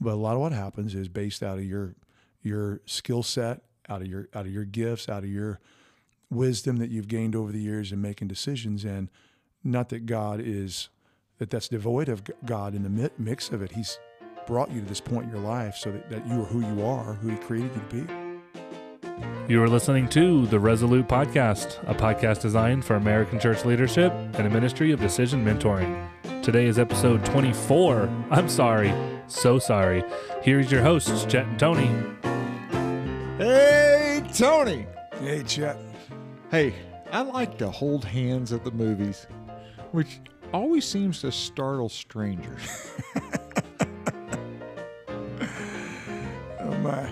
But a lot of what happens is based out of your your skill set, out of your out of your gifts, out of your wisdom that you've gained over the years in making decisions. And not that God is that that's devoid of God in the mix of it. He's brought you to this point in your life so that, that you are who you are, who He created you to be. You are listening to the Resolute Podcast, a podcast designed for American church leadership and a ministry of decision mentoring. Today is episode 24. I'm sorry, so sorry. Here's your hosts, Chet and Tony. Hey, Tony. Hey, Chet. Hey, I like to hold hands at the movies, which always seems to startle strangers. Oh my,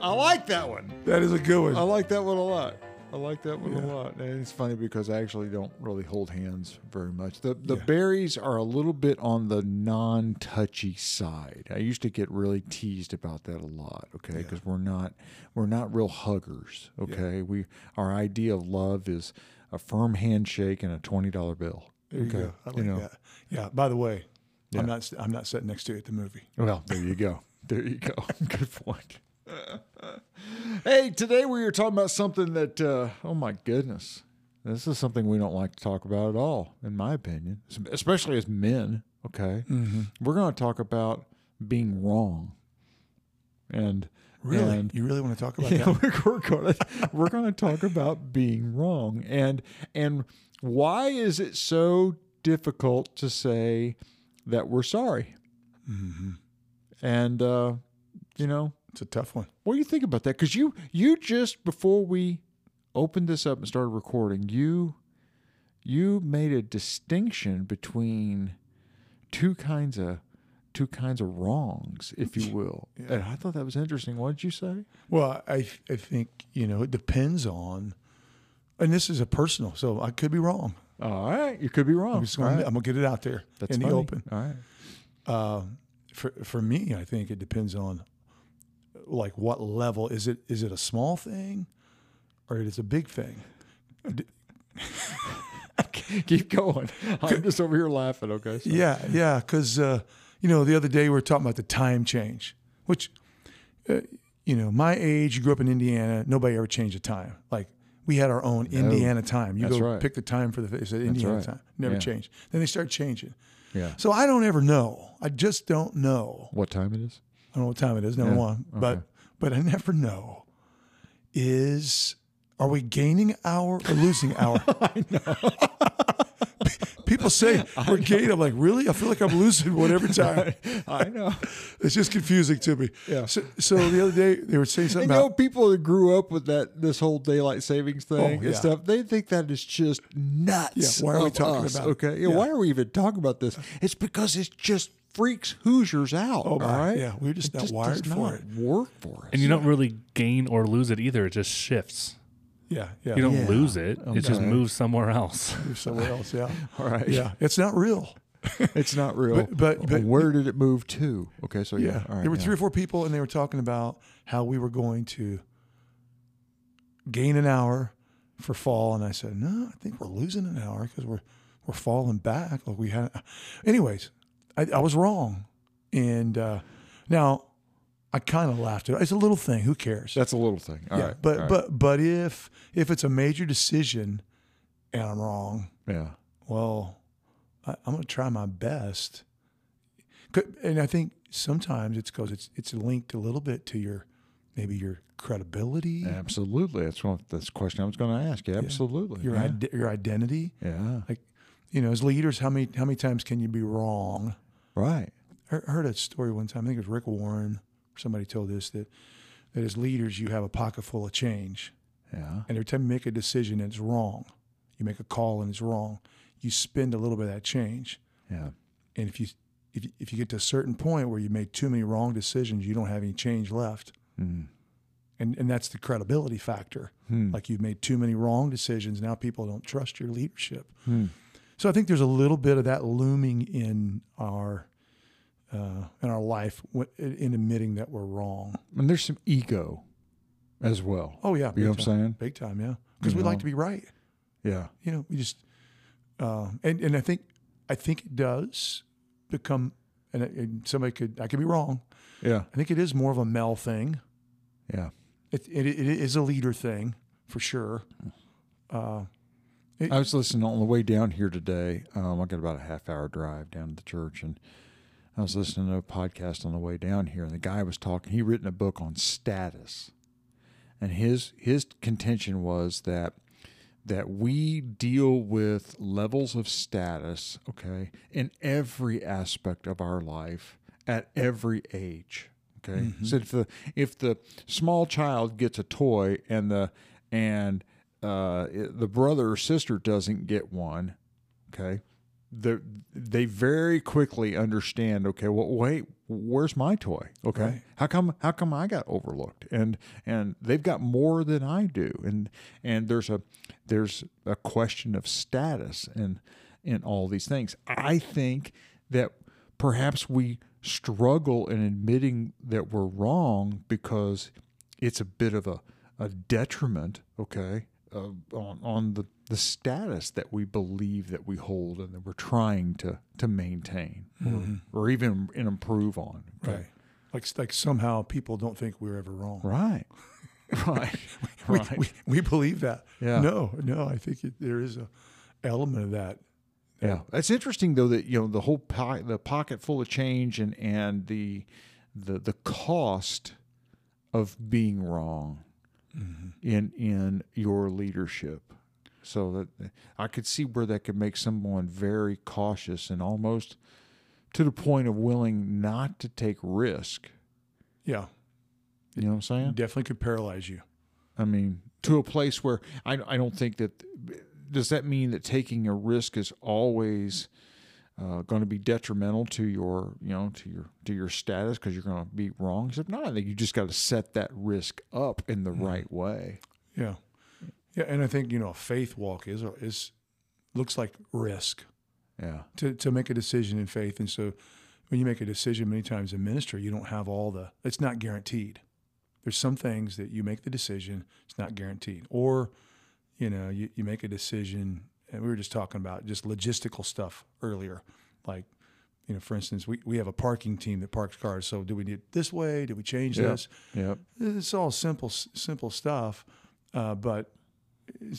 I like that one. that is a good one. I like that one a lot. I like that one Yeah. a lot. And it's funny because I actually don't really hold hands very much. The the Yeah. berries are a little bit on the non-touchy side. I used to get really teased about that a lot, okay? Yeah. Because we're not we're not real huggers, okay? We our idea of love is a firm handshake and a $20 bill. There you okay. go. I like you know. that. Yeah. By the way, Yeah. I'm not I'm not sitting next to you at the movie. Well, there you go. There you go. Good point. hey, today we are talking about something that, uh, oh my goodness, this is something we don't like to talk about at all, in my opinion, especially as men. Okay, Mm-hmm. we're going to talk about being wrong, and Really? and- you really want to talk about yeah, that? we're, we're going to we're going to talk about being wrong and and why is it so difficult to say that we're sorry hmm and uh, you know It's a tough one. what do you think about that? Because you you just before we opened this up and started recording, you you made a distinction between two kinds of two kinds of wrongs, if you will. Yeah. And I thought that was interesting. What did you say? Well, I I think you know it depends on, and this is a personal, so I could be wrong. All right, you could be wrong. I'm, gonna, right. I'm gonna get it out there That's in funny. the open. All right. Uh, for for me, I think it depends on like what level is it? Is it a small thing, or it is a big thing? Keep going. I'm just over here laughing. Okay. so- Yeah, yeah, because uh, you know the other day we were talking about the time change, which uh, you know my age, you grew up in Indiana, nobody ever changed the time. Like we had our own Indiana time. You That's go right. pick the time for the it said Indiana right. time, never Yeah. changed. Then they start changing. Yeah. So I don't ever know. I just don't know. What time it is? I don't know what time it is, number Yeah, one. But okay. but I never know. Is are we gaining hour or losing hour? I know. People say we're gaining. I'm like, really? I feel like I'm losing one every time. I know. It's just confusing to me. Yeah. So, so the other day they were saying something you know, people that grew up with that this whole daylight savings oh, thing Oh, and yeah. stuff, they think that is just nuts. Yeah, why are we talking us, about? Okay, yeah, Yeah. why are we even talking about this? It's because it's just freaks Hoosiers out. Oh, all my. right, Yeah, we're just It not wired does for not it. Work for us. And you don't really gain or lose it either. It just shifts. yeah, yeah. You don't Yeah. lose it, it just moves somewhere else. do somewhere else. Yeah, all right. yeah. It's not real. it's not real. But- but- but- where did it move to? Okay, so yeah, Yeah. all right, there were yeah. three or four people, and they were talking about how we were going to gain an hour for fall, and I said, no, I think we're losing an hour because we're we're falling back. Like we had, anyways. I, I was wrong, and uh, now I kind of laughed at it. It's a little thing. Who cares? That's a little thing. All yeah, right, but all right. but but if if it's a major decision and I'm wrong, yeah, well, I, I'm going to try my best. And I think sometimes it's because it's it's linked a little bit to your maybe your credibility, absolutely. That's what that's the question I was going to ask. you. Absolutely. your yeah. ide- your identity. yeah. like You know, as leaders, how many how many times can you be wrong? Right. I heard a story one time. I think it was Rick Warren. Somebody told us that that as leaders, you have a pocket full of change. Yeah. And every time you make a decision and it's wrong, you make a call and it's wrong, you spend a little bit of that change. Yeah. And if you if you, if you get to a certain point where you made too many wrong decisions, you don't have any change left. Mm. And and that's the credibility factor. Hmm. Like you've made too many wrong decisions, now people don't trust your leadership. Hmm. So I think there's a little bit of that looming in our uh, in our life in admitting that we're wrong. And there's some ego as well. Oh yeah, You know what I'm saying? Big time, yeah. Because we know? like to be right. Yeah. You know, we just uh, and and I think I think it does become and, and somebody could I could be wrong. Yeah. I think it is more of a male thing. Yeah. It it, it is a leader thing for sure. Uh, I was listening on the way down here today. Um, I got about a half hour drive down to the church, and I was listening to a podcast on the way down here, and the guy was talking. He written a book on status, and his his contention was that that we deal with levels of status, okay, in every aspect of our life at every age. Okay, so if the if the small child gets a toy and the and uh, the brother or sister doesn't get one, okay, the, they very quickly understand. Okay, well, wait, where's my toy? Okay, Right. how come how come I got overlooked? And and they've got more than I do, and and there's a there's a question of status and in all these things. I think that perhaps we struggle in admitting that we're wrong because it's a bit of a, a detriment, okay, uh, on, on the, the status that we believe that we hold and that we're trying to, to maintain or, or even improve on. okay? right. Like like somehow people don't think we're ever wrong. Right. Right. We, right. we, we believe that. Yeah. No, no. I think it, there is a element of that. Yeah, it's interesting though that you know the whole po- the pocket full of change and and the the the cost of being wrong Mm-hmm. in in your leadership. So that I could see where that could make someone very cautious and almost to the point of willing not to take risk. Yeah. You know what I'm saying? Definitely could paralyze you. I mean, to a place where I, I don't think that. Does that mean that taking a risk is always uh, going to be detrimental to your, you know, to your to your status because you're going to be wrong? Except no, I think you just got to set that risk up in the right way. Yeah. Yeah. And I think, you know, a faith walk is, is looks like risk Yeah, to, to make a decision in faith. And so when you make a decision many times in ministry, you don't have all the, it's not guaranteed. There's some things that you make the decision, it's not guaranteed. Or, you know, you, you make a decision, and we were just talking about just logistical stuff earlier. Like, you know, for instance, we, we have a parking team that parks cars. So do we need it this way? Do we change Yeah. this? yep, It's all simple, simple stuff, uh, but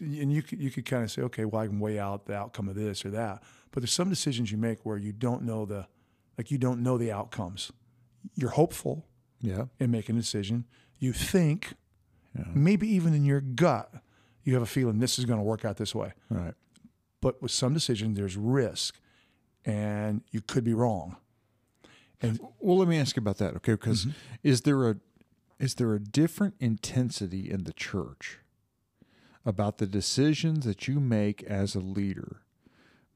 and you could, you could kind of say, okay, well, I can weigh out the outcome of this or that. But there's some decisions you make where you don't know the, like you don't know the outcomes. You're hopeful yeah, in making a decision. You think, Yeah. maybe even in your gut, you have a feeling this is going to work out this way. right, But with some decisions, there's risk, and you could be wrong. And Well, let me ask you about that, okay? Because mm-hmm. is there a is there a different intensity in the church about the decisions that you make as a leader?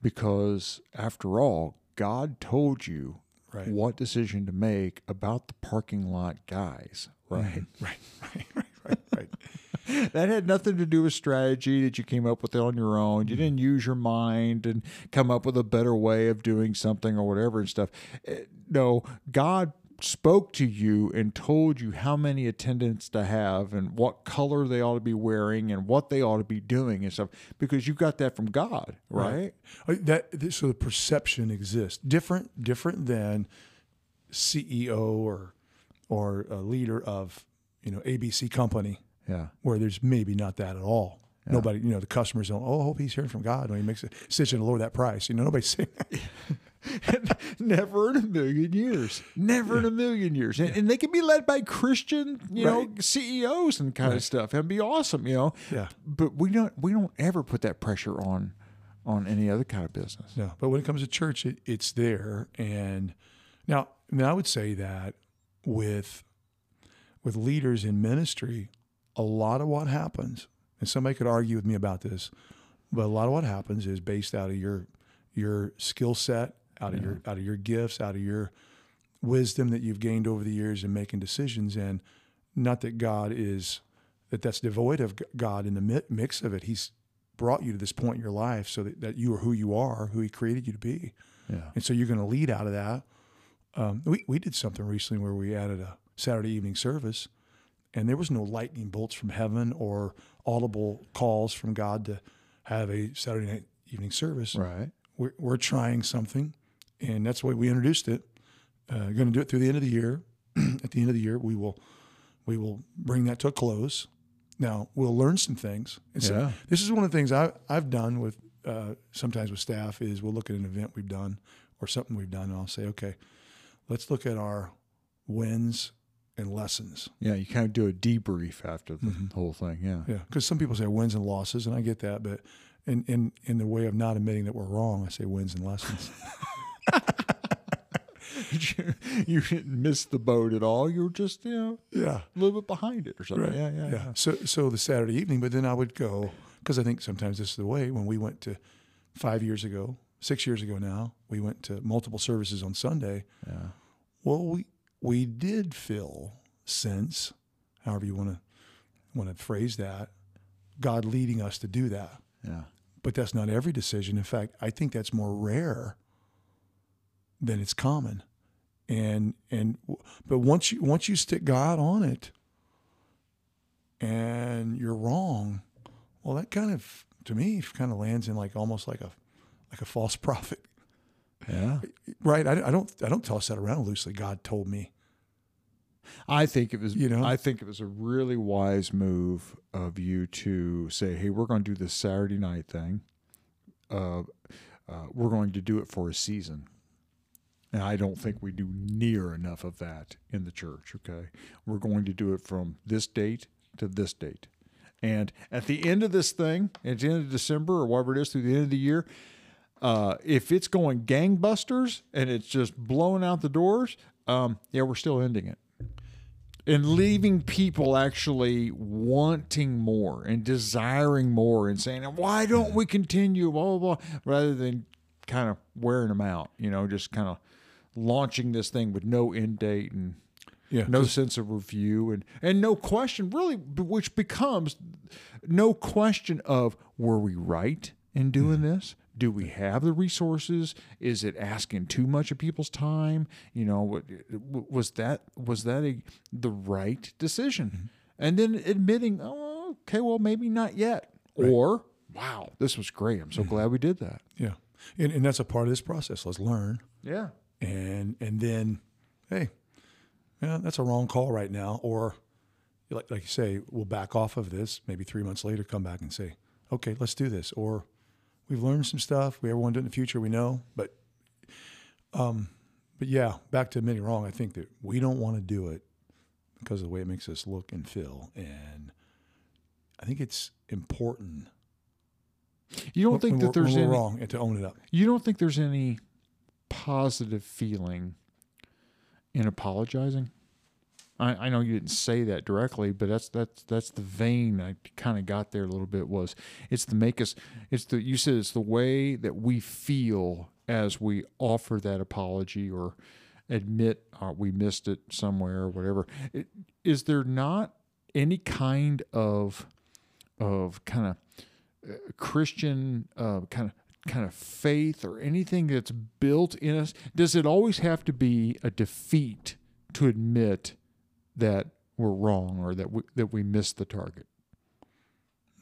Because after all, God told you Right. what decision to make about the parking lot guys, right? right, right, right, right, right. that had nothing to do with strategy that you came up with on your own. You didn't use your mind and come up with a better way of doing something or whatever and stuff. Eh, No, God spoke to you and told you how many attendants to have and what color they ought to be wearing and what they ought to be doing and stuff because you got that from God, right? Uh, That so the perception exists different different than CEO or or a leader of you know ABC company Yeah. where there's maybe not that at all. Nobody, you know, the customers don't. Oh, I hope he's hearing from God when he makes a decision to lower that price. You know, nobody's saying that. Never in a million years. Never in a million years. And, and they can be led by Christian, you know, CEOs and kind of stuff. It'd be awesome, you know. Yeah. But we don't we don't ever put that pressure on on any other kind of business. No, but when it comes to church, it, it's there. And now, I mean, I would say that with with leaders in ministry, a lot of what happens, and somebody could argue with me about this, but a lot of what happens is based out of your your skill set, out of your out of your gifts, out of your wisdom that you've gained over the years in making decisions. And not that God is that that's devoid of God in the mix of it. He's brought you to this point in your life so that, that you are who you are, who He created you to be. Yeah. And so you're going to lead out of that. Um, we, we did something recently where we added a Saturday evening service, and there was no lightning bolts from heaven or audible calls from God to have a Saturday night evening service. Right. We're, we're trying something, and that's the way we introduced it. uh, going to do it through the end of the year. At the end of the year, we will we will bring that to a close. Now we'll learn some things. And so Yeah. this is one of the things I, I've done with uh, sometimes with staff is we'll look at an event we've done or something we've done, and I'll say, okay, let's look at our wins and lessons. Yeah, you kind of do a debrief after the Mhm. whole thing. Yeah. Yeah, because some people say wins and losses, and I get that, but in in in the way of not admitting that we're wrong, I say wins and lessons. you, you didn't miss the boat at all. You were just, you know, yeah. a little bit behind it or something. Right. Yeah, yeah, yeah. So so the Saturday evening, but then I would go because I think sometimes this is the way. When we went to five years ago, six years ago now, we went to multiple services on Sunday. yeah. Well, we we did feel sense, however you want to want to phrase that, God leading us to do that. Yeah. But that's not every decision. In fact, I think that's more rare than it's common. And and but once you once you stick God on it and you're wrong, well that kind of to me kind of lands in like almost like a like a false prophet. Yeah. Right? I, I don't I don't toss that around loosely. God told me. I think it was, You know? I think it was a really wise move of you to say, "Hey, we're going to do this Saturday night thing. Uh, uh, we're going to do it for a season." And I don't think we do near enough of that in the church. Okay, we're going to do it from this date to this date, and at the end of this thing, at the end of December or whatever it is, through the end of the year, uh, if it's going gangbusters and it's just blowing out the doors, um, yeah, we're still ending it and leaving people actually wanting more and desiring more and saying, why don't we continue, blah, blah, blah, rather than kind of wearing them out, you know, just kind of launching this thing with no end date and Yeah. no sense of review and, and no question, really, which becomes no question of were we right in doing this? Do we have the resources? Is it asking too much of people's time? You know, was that was that a the right decision? Mm-hmm. And then admitting, oh, okay, well, maybe not yet, or wow, this was great. I'm so mm-hmm. glad we did that. Yeah. And, and that's a part of this process. Let's learn. Yeah, and and then hey yeah that's a wrong call right now or like, like you say we'll back off of this maybe three months later come back and say okay let's do this or we've learned some stuff. We ever want to do it in the future we know. But um but yeah back to admitting wrong i think that we don't want to do it because of the way it makes us look and feel. And i think it's important you don't when- think when that there's any wrong and to own it up. You don't think there's any positive feeling in apologizing? I, I know you didn't say that directly, but that's that's that's the vein I kind of got there a little bit. Was it's the make us? It's the you said it's the way that we feel as we offer that apology or admit uh, we missed it somewhere or whatever. It, is there not any kind of of kind of uh, Christian uh, kind of kind of faith or anything that's built in us? Does it always have to be a defeat to admit that we're wrong or that we, that we missed the target?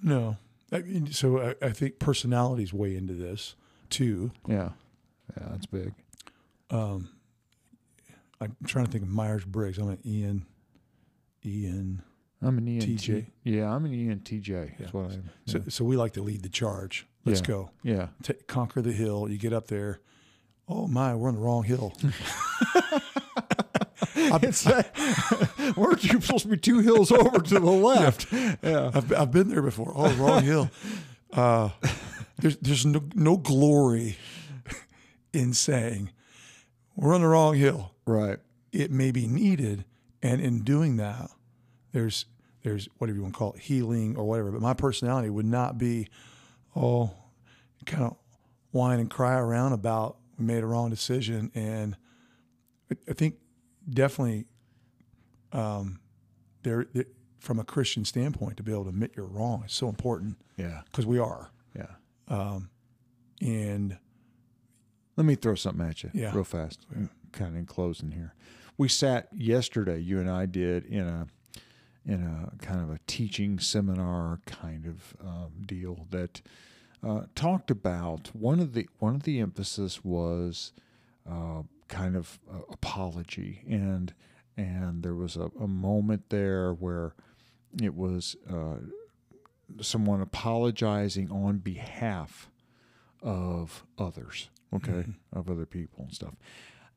No. I mean, so I, I think personalities weigh into this too. Yeah, yeah, that's big. Um, I'm trying to think of Myers Briggs. I'm an Ian. Ian. I'm an ENT. TJ. Yeah, I'm an ENTJ. That's Yeah. what I am. So, so we like to lead the charge. Let's Yeah. go. Yeah. Ta conquer the hill. You get up there. Oh my, we're on the wrong hill. it's that, weren't you supposed to be two hills over to the left? Yeah. I've, I've been there before. Oh, wrong hill. Uh, there's there's no, no glory in saying we're on the wrong hill. Right. it may be needed and in doing that there's there's whatever you want to call it healing or whatever but my personality would not be oh kind of whine and cry around about we made a wrong decision and I think definitely um, there, from a christian standpoint to be able to admit you're wrong is so important Yeah. because we are Yeah. um, and Let me throw something at you Yeah. real fast, kind of in closing here. We sat yesterday, you and I did, in a in a kind of a teaching seminar kind of um, deal that uh, talked about one of the one of the emphasis was uh, kind of uh, apology. And and there was a, a moment there where it was uh, someone apologizing on behalf of others okay of other people and stuff.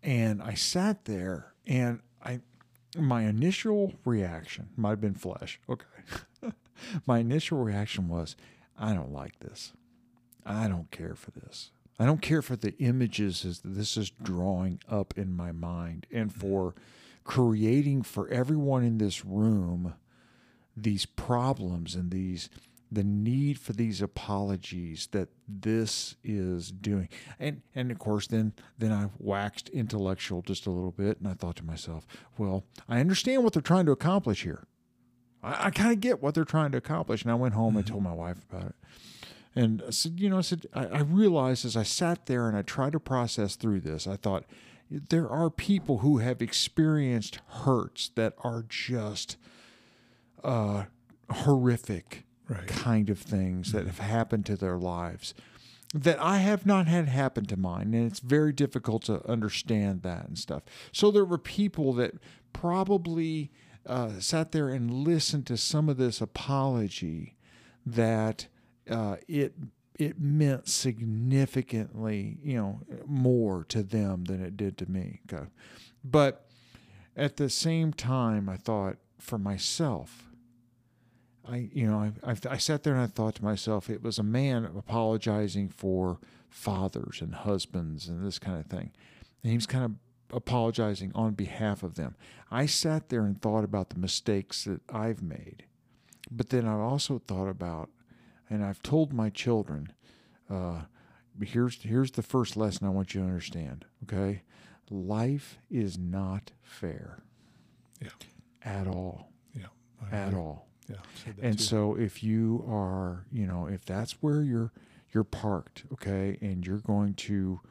And i sat there and i my initial reaction might have been flesh okay. My initial reaction was i don't like this. I don't care for this i don't care for the images as this is drawing up in my mind and mm-hmm. for creating for everyone in this room these problems and these the need for these apologies that this is doing. And and of course then then i waxed intellectual just a little bit and i thought to myself well i understand what they're trying to accomplish here. I, I kind of get what they're trying to accomplish and i went home and mm-hmm. told my wife about it and I said, you know, I said, I, I realized as I sat there and I tried to process through this, I thought, there are people who have experienced hurts that are just uh, horrific Right. kind of things that have happened to their lives that I have not had happen to mine. And it's very difficult to understand that and stuff. So there were people that probably uh, sat there and listened to some of this apology that uh, it it meant significantly, you know, more to them than it did to me. Okay. But at the same time, I thought for myself, I, you know, I, I, I sat there and I thought to myself, it was a man apologizing for fathers and husbands and this kind of thing. And he was kind of apologizing on behalf of them. I sat there and thought about the mistakes that I've made. But then I also thought about, and I've told my children, uh, here's here's the first lesson I want you to understand. Okay, life is not fair. Yeah. At all. Yeah. At all. Yeah. I've said that And too. so if you are, you know, if that's where you're you're parked, okay, and you're going to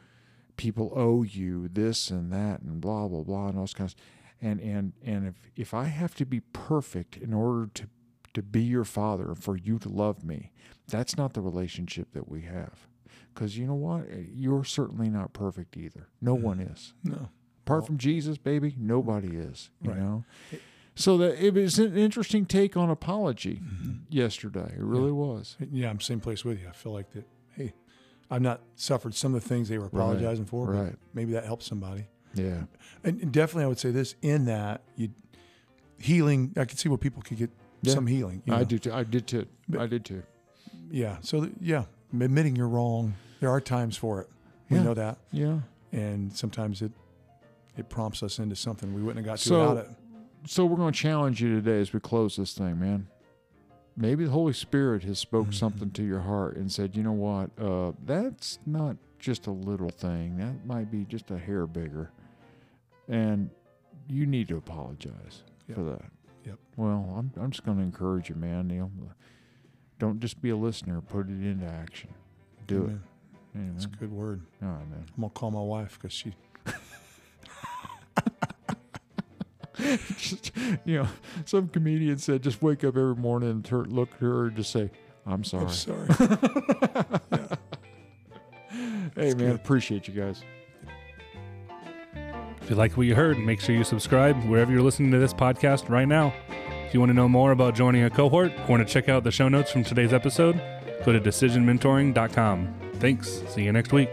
people owe you this and that and blah blah blah and all those kinds and and and if if I have to be perfect in order to to be your father for you to love me, that's not the relationship that we have. Cuz you know what? You're certainly not perfect either. No mm-hmm. one is. no. Apart Well- from Jesus, baby, nobody is. You Right. know. So that it was an interesting take on apology mm-hmm. yesterday. It really was. Yeah, I'm same place with you. I feel like that. Hey, I've not suffered some of the things they were apologizing for, but right. maybe that helps somebody. Yeah. And and definitely, I would say this: in that, you healing. I can see where people could get Yeah. some healing. you I do too. I did too. But- I did too. Yeah. So th- yeah, admitting you're wrong. There are times for it. We Yeah. know that, Yeah. and sometimes it it prompts us into something we wouldn't have got to So- without it. So we're going to challenge you today as we close this thing, man. Maybe the Holy Spirit has spoke Mhm. something to your heart and said, you know what, uh, that's not just a little thing. That might be just a hair bigger, and you need to apologize Yep. for that. Yep. Well, I'm I'm just going to encourage you, man. Neil, don't just be a listener. Put it into action. Do Amen. it. Amen. That's a good word. All right, man. I'm gonna call my wife because she. just, you know, some comedian said, just wake up every morning and turn, look at her and just say, I'm sorry. I'm sorry. hey, man, good. appreciate you guys. If you like what you heard, make sure you subscribe wherever you're listening to this podcast right now. If you want to know more about joining a cohort or want to check out the show notes from today's episode, go to decisionmentoring.com. Thanks. See you next week.